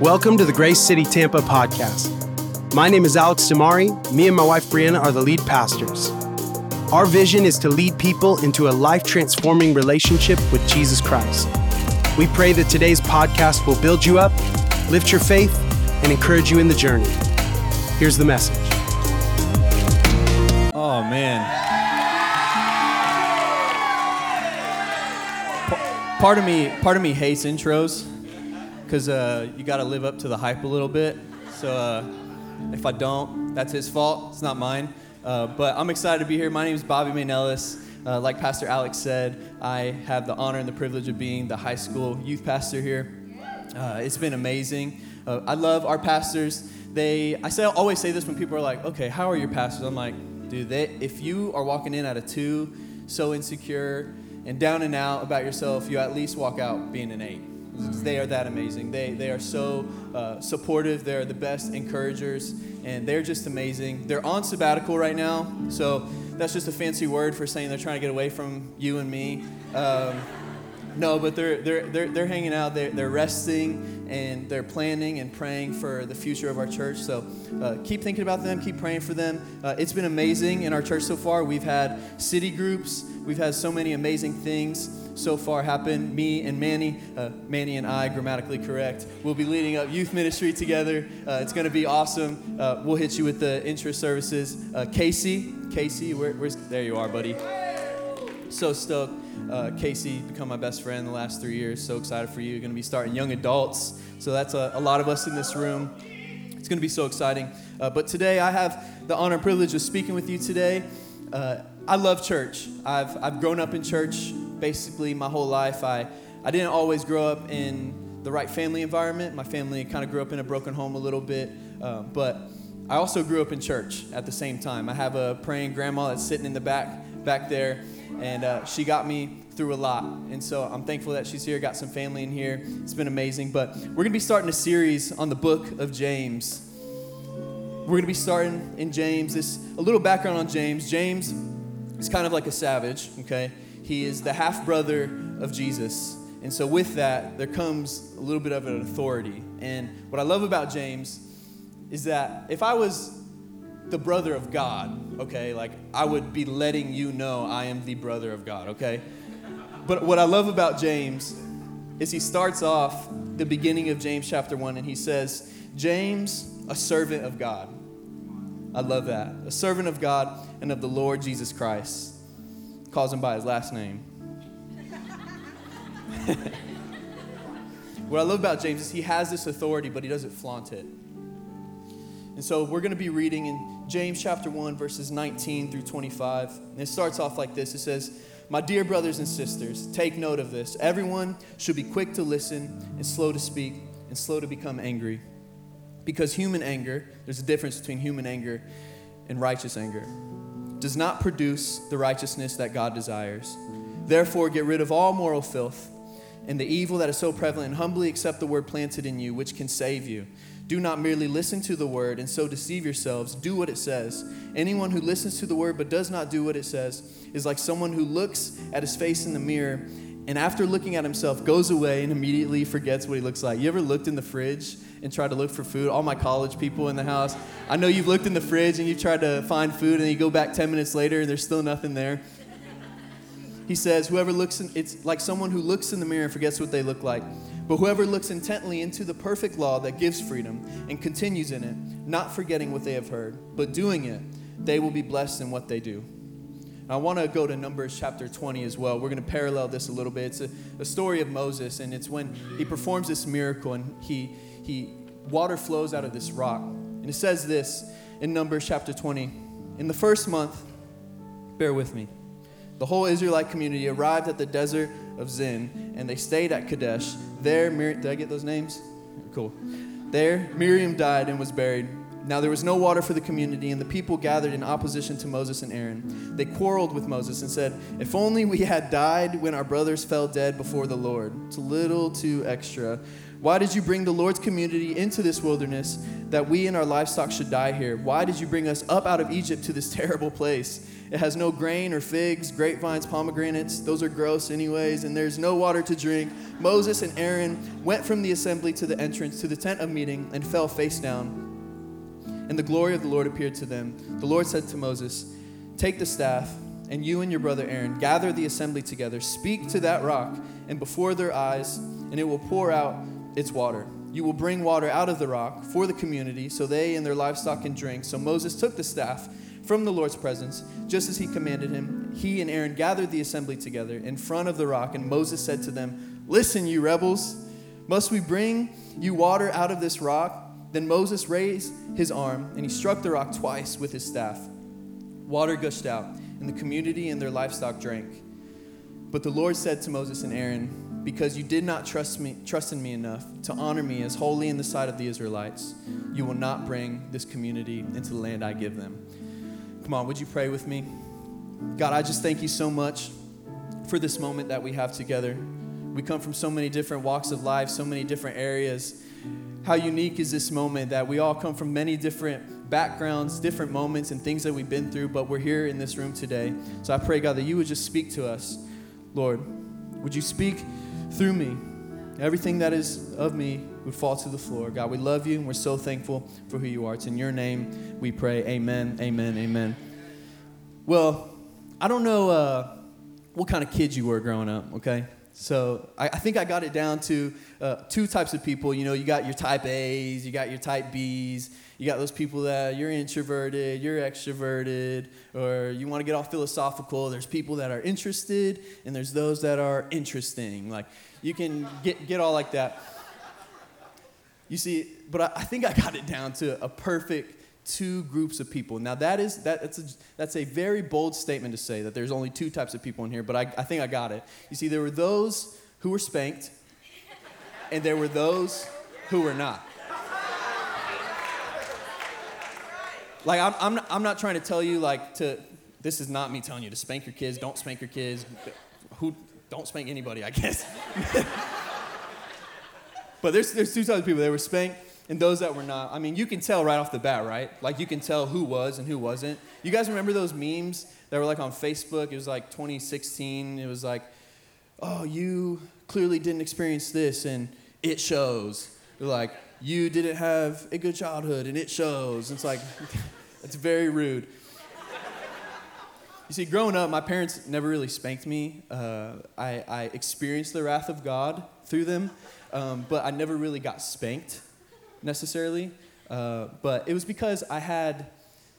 Welcome to the Grace City Tampa podcast. My name is Alex Damari. Me and my wife Brianna are the lead pastors. Our vision is to lead people into a life transforming relationship with Jesus Christ. We pray that today's podcast will build you up, lift your faith, and encourage you in the journey. Here's the message. Oh, man. Part of me, part of me hates intros because uh, you got to live up to the hype a little bit. So uh, if I don't, that's his fault. It's not mine. Uh, but I'm excited to be here. My name is Bobby Mainellis. Uh, like Pastor Alex said, I have the honor and the privilege of being the high school youth pastor here. Uh, it's been amazing. Uh, I love our pastors. They, I say, always say this when people are like, "Okay, how are your pastors?" I'm like, dude, they, if you are walking in at a two, so insecure and down and out about yourself, you at least walk out being an eight. They are that amazing. They, they are so uh, supportive. They're the best encouragers, and they're just amazing. They're on sabbatical right now, so that's just a fancy word for saying they're trying to get away from you and me. Um, no, but they're, they're, they're, they're hanging out, they're, they're resting, and they're planning and praying for the future of our church. So uh, keep thinking about them, keep praying for them. Uh, it's been amazing in our church so far. We've had city groups, we've had so many amazing things so far happen. Me and Manny, uh, Manny and I, grammatically correct, we'll be leading up youth ministry together. Uh, it's going to be awesome. Uh, we'll hit you with the intro services. Uh, Casey, Casey, where, where's, there you are, buddy. So stoked. Uh, Casey become my best friend the last three years. So excited for you. You're Going to be starting young adults. So that's a, a lot of us in this room. It's going to be so exciting. Uh, but today I have the honor and privilege of speaking with you today. Uh, I love church. I've, I've grown up in church basically my whole life. I, I didn't always grow up in the right family environment. My family kind of grew up in a broken home a little bit. Uh, but I also grew up in church at the same time. I have a praying grandma that's sitting in the back back there, and uh, she got me through a lot. And so I'm thankful that she's here, got some family in here. It's been amazing. But we're going to be starting a series on the book of James. We're going to be starting in James. This a little background on James. James is kind of like a savage, okay? He is the half brother of Jesus. And so with that, there comes a little bit of an authority. And what I love about James is that if I was the brother of God, okay, like I would be letting you know I am the brother of God, okay? But what I love about James is he starts off the beginning of James chapter 1 and he says, James, a servant of God. I love that. A servant of God and of the Lord Jesus Christ. Calls him by his last name. what I love about James is he has this authority, but he doesn't flaunt it. And so we're going to be reading in James chapter 1, verses 19 through 25. And it starts off like this it says, My dear brothers and sisters, take note of this. Everyone should be quick to listen and slow to speak and slow to become angry. Because human anger, there's a difference between human anger and righteous anger, does not produce the righteousness that God desires. Therefore, get rid of all moral filth and the evil that is so prevalent, and humbly accept the word planted in you, which can save you. Do not merely listen to the word and so deceive yourselves. Do what it says. Anyone who listens to the word but does not do what it says is like someone who looks at his face in the mirror and after looking at himself goes away and immediately forgets what he looks like. You ever looked in the fridge and tried to look for food? All my college people in the house, I know you've looked in the fridge and you've tried to find food and you go back 10 minutes later and there's still nothing there. He says, Whoever looks, in, it's like someone who looks in the mirror and forgets what they look like. But whoever looks intently into the perfect law that gives freedom and continues in it, not forgetting what they have heard, but doing it, they will be blessed in what they do. I want to go to Numbers chapter 20 as well. We're going to parallel this a little bit. It's a, a, story of Moses, and it's when he performs this miracle and he, he water flows out of this rock. And it says this in Numbers chapter 20. In the first month, bear with me, the whole Israelite community arrived at the desert of Zin, and they stayed at Kadesh. There, Mir- did I get those names? Cool. There, Miriam died and was buried. Now there was no water for the community, and the people gathered in opposition to Moses and Aaron. They quarreled with Moses and said, If only we had died when our brothers fell dead before the Lord. It's a little too extra. Why did you bring the Lord's community into this wilderness that we and our livestock should die here? Why did you bring us up out of Egypt to this terrible place? It has no grain or figs, grapevines, pomegranates. Those are gross, anyways, and there's no water to drink. Moses and Aaron went from the assembly to the entrance to the tent of meeting and fell face down. And the glory of the Lord appeared to them. The Lord said to Moses, Take the staff, and you and your brother Aaron gather the assembly together. Speak to that rock, and before their eyes, and it will pour out its water. You will bring water out of the rock for the community, so they and their livestock can drink. So Moses took the staff from the Lord's presence, just as he commanded him. He and Aaron gathered the assembly together in front of the rock, and Moses said to them, Listen, you rebels, must we bring you water out of this rock? Then Moses raised his arm, and he struck the rock twice with his staff. Water gushed out, and the community and their livestock drank. But the Lord said to Moses and Aaron, Because you did not trust me, trust in me enough to honor me as holy in the sight of the Israelites, you will not bring this community into the land I give them. Come on, would you pray with me? God, I just thank you so much for this moment that we have together. We come from so many different walks of life, so many different areas. How unique is this moment that we all come from many different backgrounds, different moments, and things that we've been through, but we're here in this room today. So I pray, God, that you would just speak to us. Lord, would you speak through me? Everything that is of me would fall to the floor. God, we love you and we're so thankful for who you are. It's in your name we pray. Amen, amen, amen. Well, I don't know uh, what kind of kid you were growing up, okay? So I, I think I got it down to uh, two types of people. You know, you got your type A's, you got your type B's, you got those people that you're introverted, you're extroverted, or you want to get all philosophical. There's people that are interested, and there's those that are interesting. Like, you can get, get all like that. You see, but I, I think I got it down to a perfect two groups of people. Now that is that, that's a, that's a very bold statement to say that there's only two types of people in here, but I, I think I got it. You see, there were those who were spanked, and there were those who were not. Like I'm, I'm, not, I'm not trying to tell you like to. This is not me telling you to spank your kids. Don't spank your kids. Who don't spank anybody, I guess. but there's there's two types of people. They were spanked and those that were not. I mean, you can tell right off the bat, right? Like you can tell who was and who wasn't. You guys remember those memes that were like on Facebook? It was like 2016. It was like, oh, you clearly didn't experience this, and it shows. Like you didn't have a good childhood, and it shows. It's like, it's very rude. You see, growing up, my parents never really spanked me. Uh, I, I, experienced the wrath of God through them, um, but I never really got spanked necessarily, uh, but it was because I had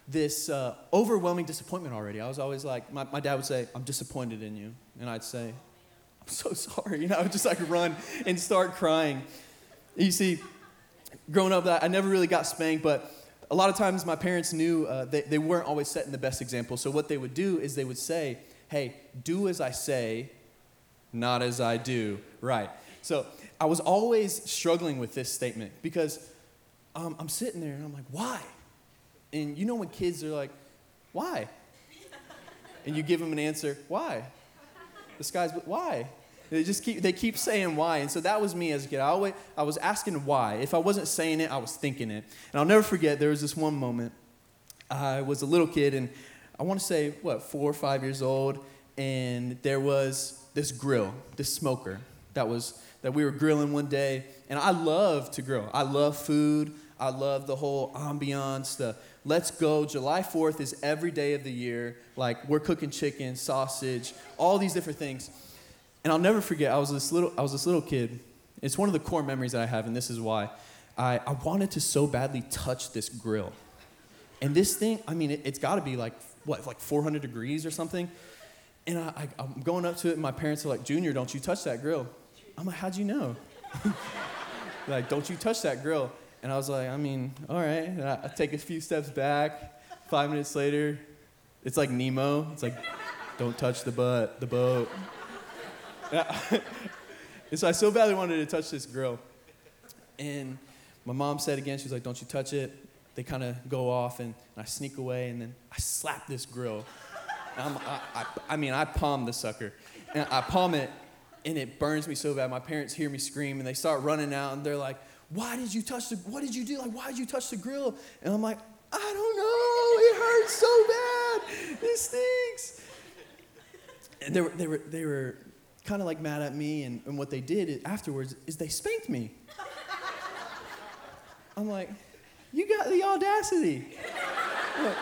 this uh, overwhelming disappointment already. I was always like, my, my dad would say, I'm disappointed in you. And I'd say, I'm so sorry. You know, I would just like run and start crying. You see, growing up, I never really got spanked, but a lot of times my parents knew uh, they, they weren't always setting the best example. So what they would do is they would say, hey, do as I say, not as I do. Right. So I was always struggling with this statement because um, I'm sitting there and I'm like, why? And you know when kids are like, why? And you give them an answer, why? This guy's, why? They just keep, they keep saying why. And so that was me as a kid. I, always, I was asking why. If I wasn't saying it, I was thinking it. And I'll never forget, there was this one moment. I was a little kid, and I want to say, what, four or five years old, and there was this grill, this smoker that was that we were grilling one day and i love to grill i love food I love the whole ambiance, the let's go. July 4th is every day of the year. Like we're cooking chicken, sausage, all these different things. And I'll never forget, I was this little, I was this little kid. It's one of the core memories that I have, and this is why. I, I wanted to so badly touch this grill. And this thing, I mean, it, has got to be like, what, like 400 degrees or something? And I, I, I'm going up to it, and my parents are like, Junior, don't you touch that grill. I'm like, how'd you know? like, don't you touch that grill. And I was like, I mean, all right. And I, I take a few steps back. Five minutes later, it's like Nemo. It's like, don't touch the butt, the boat. and so I so badly wanted to touch this grill. And my mom said again, she was like, don't you touch it. They kind of go off, and, and, I sneak away, and then I slap this grill. I, I, I mean, I palm the sucker. And I palm it, and it burns me so bad. My parents hear me scream and they start running out and they're like, Why did you touch the, what did you do? Like, why did you touch the grill? And I'm like, I don't know. It hurts so bad. It stinks. And they were, they were, they were kind of like mad at me. And, and what they did afterwards is they spanked me. I'm like, You got the audacity. Look,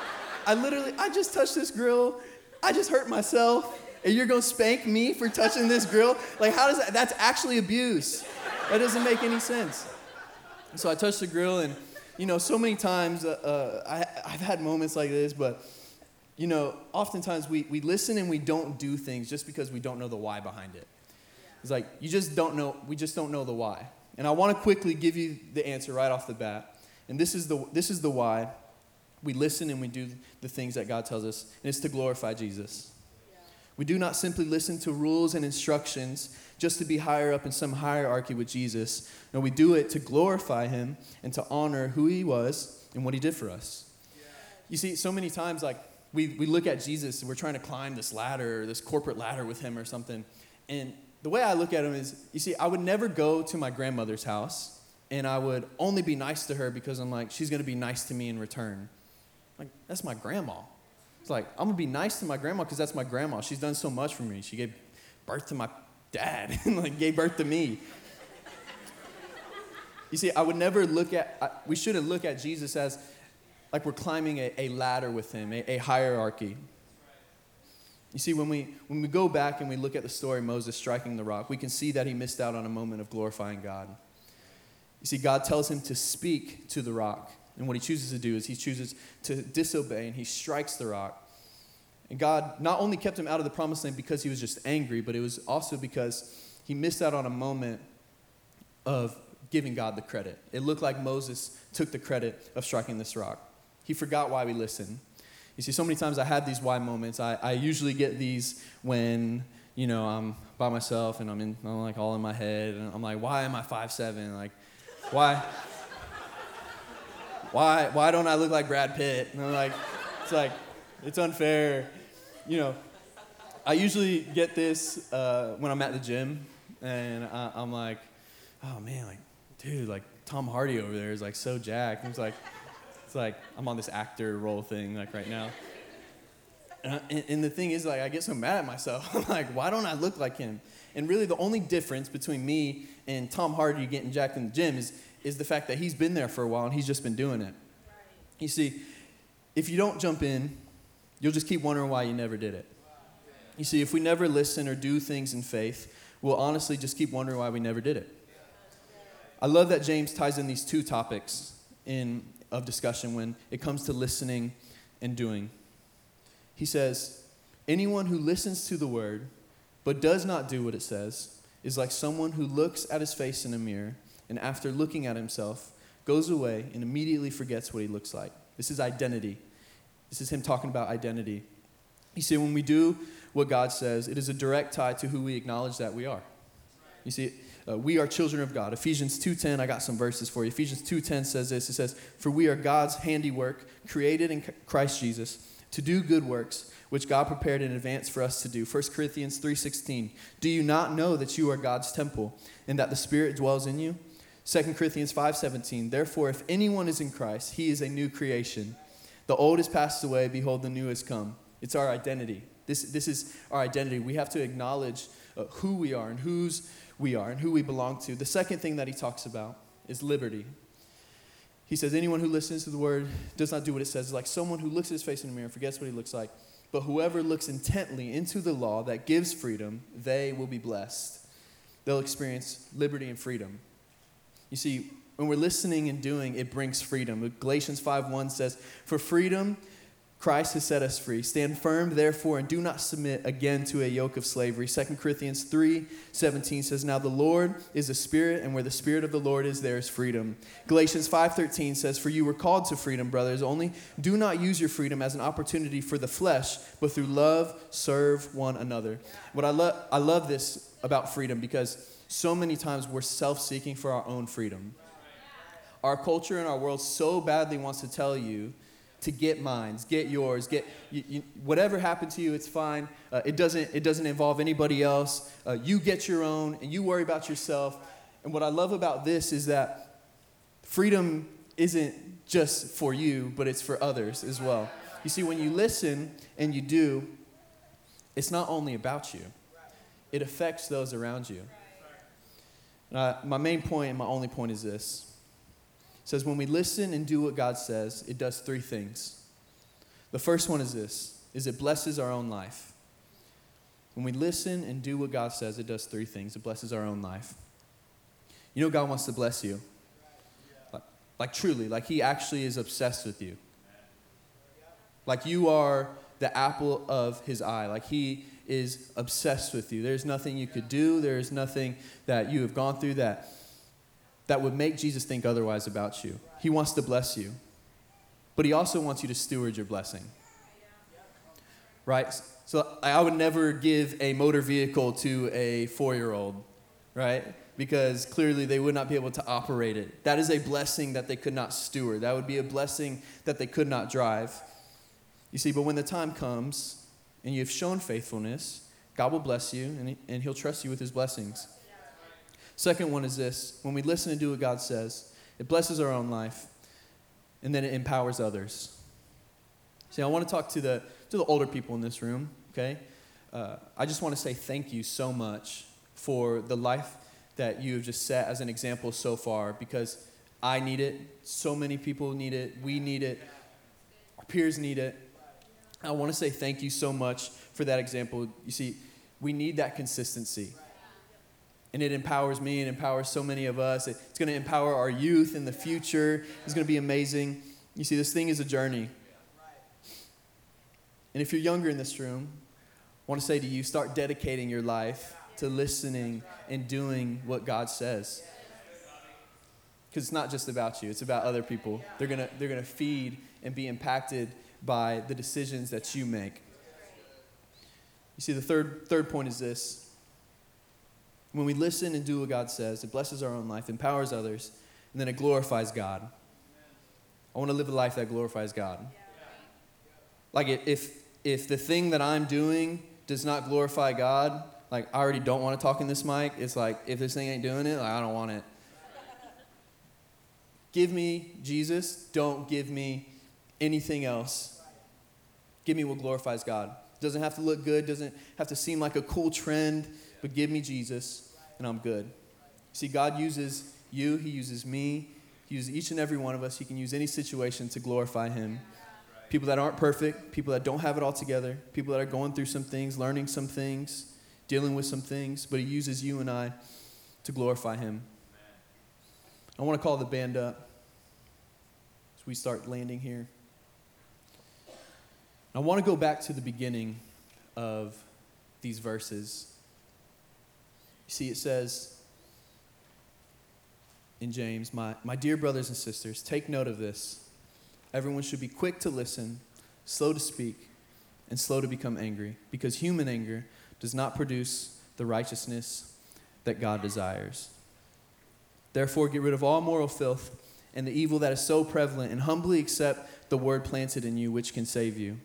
I literally, I just touched this grill. I just hurt myself and you're gonna spank me for touching this grill? Like, how does that? That's actually abuse. That doesn't make any sense. So I touched the grill, and you know, so many times uh, uh, I, I've had moments like this, but you know, oftentimes we, we listen and we don't do things just because we don't know the why behind it. It's like, you just don't know, we just don't know the why. And I want to quickly give you the answer right off the bat. And this is the, this is the why we listen and we do the things that God tells us, and it's to glorify Jesus. We do not simply listen to rules and instructions just to be higher up in some hierarchy with Jesus. No, we do it to glorify him and to honor who he was and what he did for us. You see, so many times, like, we, we look at Jesus and we're trying to climb this ladder, this corporate ladder with him or something. And the way I look at him is, you see, I would never go to my grandmother's house and I would only be nice to her because I'm like, she's going to be nice to me in return. Like, that's my grandma. It's like, I'm gonna be nice to my grandma because that's my grandma. She's done so much for me. She gave birth to my dad and like gave birth to me. You see, I would never look at, I, we shouldn't look at Jesus as like we're climbing a, a ladder with him, a, a hierarchy. You see, when we, when we go back and we look at the story of Moses striking the rock, we can see that he missed out on a moment of glorifying God. You see, God tells him to speak to the rock. And what he chooses to do is he chooses to disobey and he strikes the rock. And God not only kept him out of the promised land because he was just angry, but it was also because he missed out on a moment of giving God the credit. It looked like Moses took the credit of striking this rock. He forgot why we listen. You see, so many times I had these why moments. I, I usually get these when, you know, I'm by myself and I'm in, I'm like all in my head and I'm like, why am I five seven? Like, why? Why, why don't I look like Brad Pitt? And I'm like, it's like, it's unfair. You know, I usually get this uh, when I'm at the gym, and I, am like, oh man, like, dude, like Tom Hardy over there is like so jacked. And it's like, it's like I'm on this actor role thing like right now. And, and, and the thing is, like, I get so mad at myself. I'm like, why don't I look like him? And really, the only difference between me and Tom Hardy getting jacked in the gym is is the fact that he's been there for a while and he's just been doing it. Right. You see, if you don't jump in, you'll just keep wondering why you never did it. You see, if we never listen or do things in faith, we'll honestly just keep wondering why we never did it. I love that James ties in these two topics in, of discussion when it comes to listening and doing. He says, Anyone who listens to the word but does not do what it says is like someone who looks at his face in a mirror and after looking at himself, goes away and immediately forgets what he looks like. This is identity. This is him talking about identity. You see, when we do what God says, it is a direct tie to who we acknowledge that we are. You see, uh, we are children of God. Ephesians 2:10, I got some verses for you. Ephesians 2:10 says this. It says, "For we are God's handiwork, created in Christ Jesus, to do good works, which God prepared in advance for us to do." 1 Corinthians 3:16, "Do you not know that you are God's temple and that the Spirit dwells in you?" 2 Corinthians 5:17 Therefore if anyone is in Christ he is a new creation. The old has passed away. Behold the new has come. It's our identity. This, this is our identity. We have to acknowledge uh, who we are and whose we are and who we belong to. The second thing that he talks about is liberty. He says anyone who listens to the word does not do what it says. Like someone who looks at his face in the mirror and forgets what he looks like but whoever looks intently into the law that gives freedom they will be blessed. They'll experience liberty and freedom you see, when we're listening and doing, it brings freedom. Galatians 5:1 says, "For freedom Christ has set us free. Stand firm, therefore, and do not submit again to a yoke of slavery." 2 Corinthians 3:17 says, "Now the Lord is a spirit, and where the spirit of the Lord is, there is freedom." Galatians 5:13 says, "For you were called to freedom, brothers. Only do not use your freedom as an opportunity for the flesh, but through love serve one another." What I love I love this about freedom because so many times we're self seeking for our own freedom. Our culture and our world so badly wants to tell you to get mines, get yours, get you, you, whatever happened to you, it's fine. Uh, it doesn't it doesn't involve anybody else. Uh, you get your own, and you worry about yourself. And what I love about this is that freedom isn't just for you, but it's for others as well. You see, when you listen and you do, it's not only about you, it affects those around you. Uh, my main point and my only point is this. It says, when we listen and do what God says, it does three things. The first one is this, is it blesses our own life. When we listen and do what God says, it does three things. It blesses our own life. You know God wants to bless you. Like, like truly, like he actually is obsessed with you. Like you are the apple of his eye. Like he is obsessed with you. There's nothing you could do, there's nothing that you have gone through that that would make Jesus think otherwise about you. He wants to bless you. But he also wants you to steward your blessing. Right? So I would never give a motor vehicle to a 4-year-old, right? Because clearly they would not be able to operate it. That is a blessing that they could not steward. That would be a blessing that they could not drive. You see, but when the time comes and you've shown faithfulness, God will bless you and, and He'll trust you with His blessings. Second one is this when we listen and do what God says, it blesses our own life and then it empowers others. See, I want to talk to the, to the older people in this room, okay? Uh, I just want to say thank you so much for the life that you have just set as an example so far because I need it. So many people need it. We need it. Our peers need it. I want to say thank you so much for that example. You see, we need that consistency. And it empowers me and empowers so many of us. It's going to empower our youth in the future. It's going to be amazing. You see, this thing is a journey. And if you're younger in this room, I want to say to you start dedicating your life to listening and doing what God says. Because it's not just about you, it's about other people. They're going to they're going to feed and be impacted by the decisions that you make. You see, the third, third point is this. When we listen and do what God says, it blesses our own life, empowers others, and then it glorifies God. I want to live a life that glorifies God. Like if if the thing that I'm doing does not glorify God, like I already don't want to talk in this mic. It's like if this thing ain't doing it, like, I don't want it. give me Jesus, don't give me anything else. Give me what glorifies God. Doesn't have to look good, doesn't have to seem like a cool trend, but give me Jesus and I'm good. See, God uses you, He uses me, He uses each and every one of us. He can use any situation to glorify Him. People that aren't perfect, people that don't have it all together, people that are going through some things, learning some things, dealing with some things, but He uses you and I to glorify Him. I want to call the band up as we start landing here. I want to go back to the beginning of these verses. You see, it says in James, my, my dear brothers and sisters, take note of this. Everyone should be quick to listen, slow to speak, and slow to become angry, because human anger does not produce the righteousness that God desires. Therefore, get rid of all moral filth and the evil that is so prevalent, and humbly accept the word planted in you, which can save you.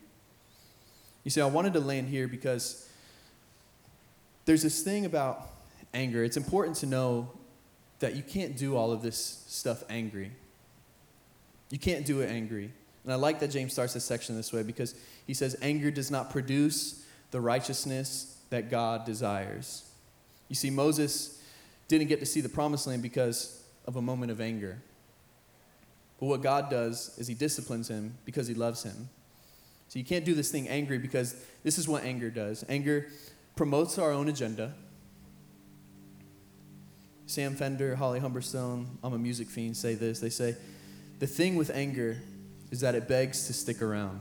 You see, I wanted to land here because there's this thing about anger. It's important to know that you can't do all of this stuff angry. You can't do it angry. And I like that James starts this section this way because he says, anger does not produce the righteousness that God desires. You see, Moses didn't get to see the promised land because of a moment of anger. But what God does is he disciplines him because he loves him. So you can't do this thing angry because this is what anger does. Anger promotes our own agenda. Sam Fender, Holly Humberstone, I'm a music fiend, say this. They say, the thing with anger is that it begs to stick around.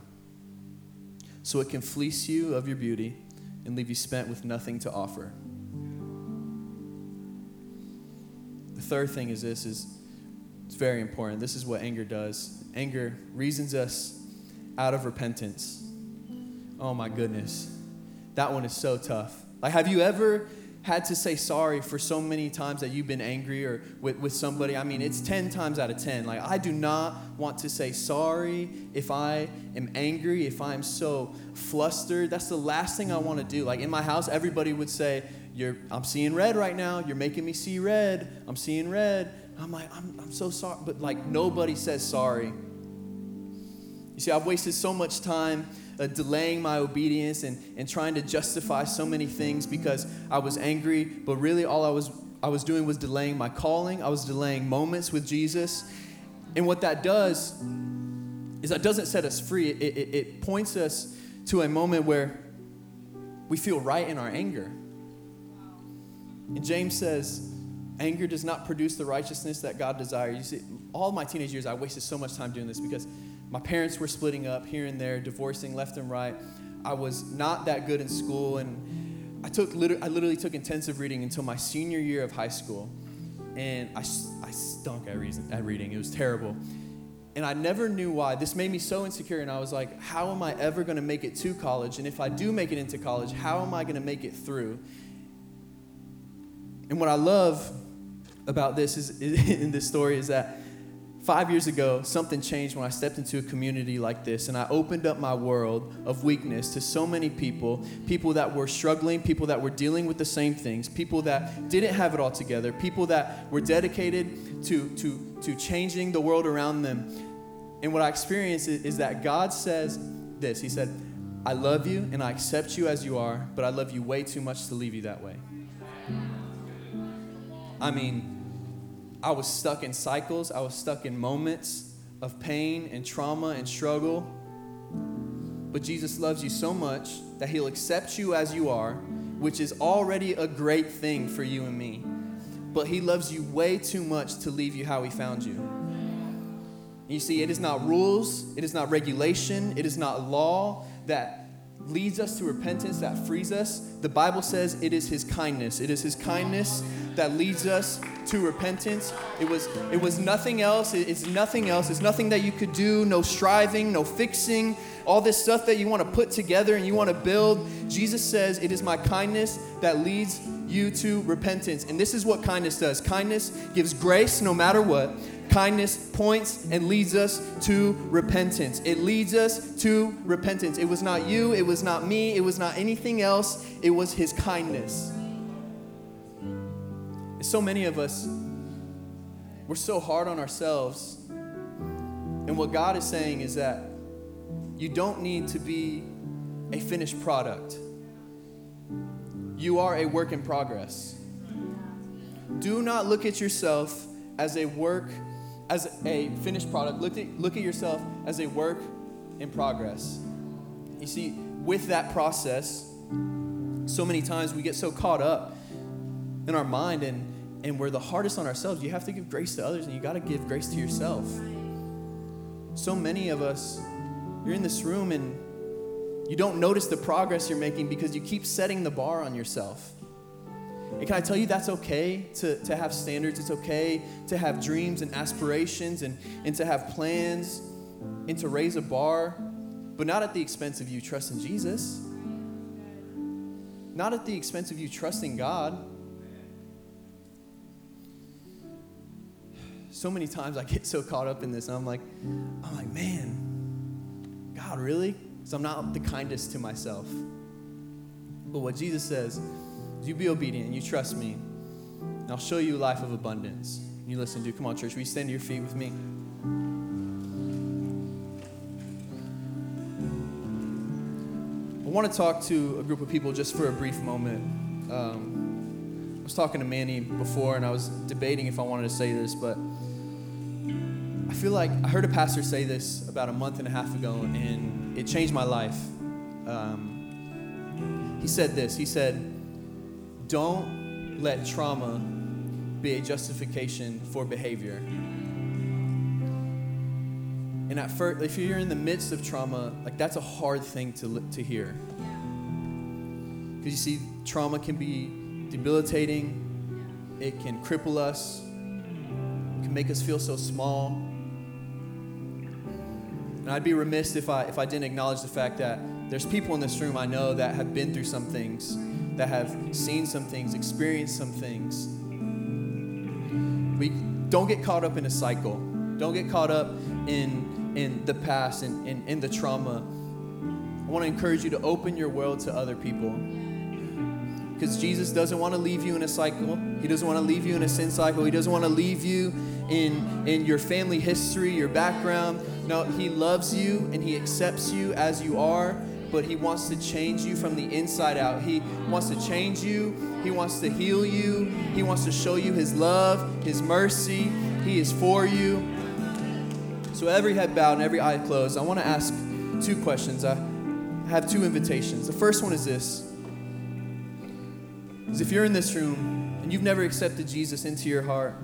So it can fleece you of your beauty and leave you spent with nothing to offer. The third thing is this is it's very important. This is what anger does. Anger reasons us out of repentance. Oh my goodness. That one is so tough. Like, have you ever had to say sorry for so many times that you've been angry or with, with somebody, I mean, it's 10 times out of 10. Like, I do not want to say sorry if I am angry, if I'm so flustered. That's the last thing I want to do. Like, in my house, everybody would say, You're, I'm seeing red right now. You're making me see red. I'm seeing red. I'm like, I'm, I'm so sorry. But, like, nobody says sorry. You see, I've wasted so much time uh, delaying my obedience and, and trying to justify so many things because I was angry, but really all I was, I was doing was delaying my calling. I was delaying moments with Jesus. And what that does is that doesn't set us free, it, it, it points us to a moment where we feel right in our anger. And James says, anger does not produce the righteousness that God desires. You see, all my teenage years, I wasted so much time doing this because my parents were splitting up here and there, divorcing left and right. I was not that good in school, and I took I literally took intensive reading until my senior year of high school, and I, I stunk at, reason, at reading. It was terrible, and I never knew why. This made me so insecure, and I was like, how am I ever going to make it to college? And if I do make it into college, how am I going to make it through? And what I love about this is in this story is that Five years ago, something changed when I stepped into a community like this, and I opened up my world of weakness to so many people people that were struggling, people that were dealing with the same things, people that didn't have it all together, people that were dedicated to, to, to changing the world around them. And what I experienced is, is that God says this He said, I love you and I accept you as you are, but I love you way too much to leave you that way. I mean, I was stuck in cycles, I was stuck in moments of pain and trauma and struggle. But Jesus loves you so much that He'll accept you as you are, which is already a great thing for you and me. But He loves you way too much to leave you how He found you. You see, it is not rules, it is not regulation, it is not law that leads us to repentance, that frees us. The Bible says it is His kindness. It is His kindness that leads us to repentance. It was, it was nothing else. It's nothing else. It's nothing that you could do, no striving, no fixing, all this stuff that you want to put together and you want to build. Jesus says, It is my kindness that leads you to repentance. And this is what kindness does kindness gives grace no matter what. Kindness points and leads us to repentance. It leads us to repentance. It was not you, it was not me, it was not anything else, it was His kindness. So many of us, we're so hard on ourselves. And what God is saying is that you don't need to be a finished product, you are a work in progress. Do not look at yourself as a work, as a finished product. Look at, look at yourself as a work in progress. You see, with that process, so many times we get so caught up in our mind and, and we're the hardest on ourselves. You have to give grace to others and you got to give grace to yourself. So many of us, you're in this room and you don't notice the progress you're making because you keep setting the bar on yourself. And can I tell you that's okay to, to have standards? It's okay to have dreams and aspirations and, and to have plans and to raise a bar, but not at the expense of you trusting Jesus. Not at the expense of you trusting God. So many times I get so caught up in this, and I'm like, I'm like, man, God, really? So I'm not the kindest to myself. But what Jesus says is, you be obedient and you trust me, and I'll show you a life of abundance. You listen to. Come on, church. Will you stand to your feet with me? I want to talk to a group of people just for a brief moment. Um, I was talking to Manny before, and I was debating if I wanted to say this, but I feel like I heard a pastor say this about a month and a half ago, and it changed my life. Um, he said this. He said, don't let trauma be a justification for behavior. And at first, if you're in the midst of trauma, like that's a hard thing to, to hear. Because you see, trauma can be debilitating, it can cripple us, it can make us feel so small. And I'd be remiss if I, if I didn't acknowledge the fact that there's people in this room I know that have been through some things that have seen some things, experienced some things. We don't get caught up in a cycle. Don't get caught up in, in the past and in, in the trauma. I want to encourage you to open your world to other people. Because Jesus doesn't want to leave you in a cycle. He doesn't want to leave you in a sin cycle. He doesn't want to leave you in, in your family history, your background. No, He loves you and He accepts you as you are, but He wants to change you from the inside out. He wants to change you. He wants to heal you. He wants to show you His love, His mercy. He is for you. So, every head bowed and every eye closed, I want to ask two questions. I have two invitations. The first one is this is if you're in this room and you've never accepted Jesus into your heart,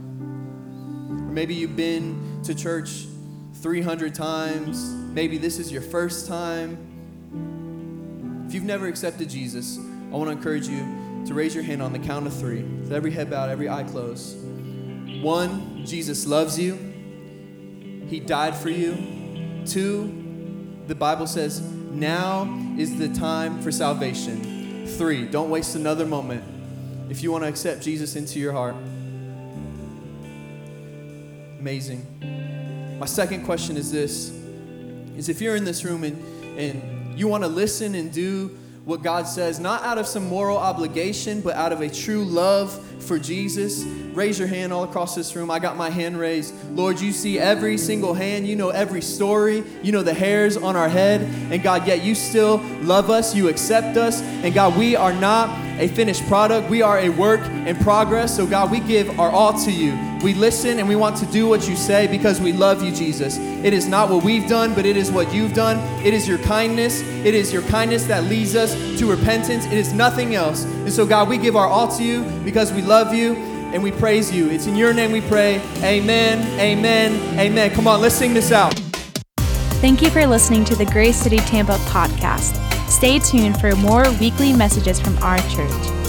maybe you've been to church 300 times, maybe this is your first time. If you've never accepted Jesus, I want to encourage you to raise your hand on the count of three. With every head bowed, every eye closed. One, Jesus loves you. He died for you. Two, the Bible says, now is the time for salvation. Three, don't waste another moment if you want to accept Jesus into your heart. Amazing. My second question is this is if you're in this room and, and you want to listen and do what God says, not out of some moral obligation, but out of a true love for Jesus, raise your hand all across this room. I got my hand raised. Lord, you see every single hand. You know every story. You know the hairs on our head. And God, yet you still love us. You accept us. And God, we are not a finished product. We are a work in progress. So, God, we give our all to you. We listen and we want to do what you say because we love you, Jesus. It is not what we've done, but it is what you've done. It is your kindness. It is your kindness that leads us to repentance. It is nothing else. And so, God, we give our all to you because we love you and we praise you. It's in your name we pray. Amen, amen, amen. Come on, let's sing this out. Thank you for listening to the Grace City Tampa podcast. Stay tuned for more weekly messages from our church.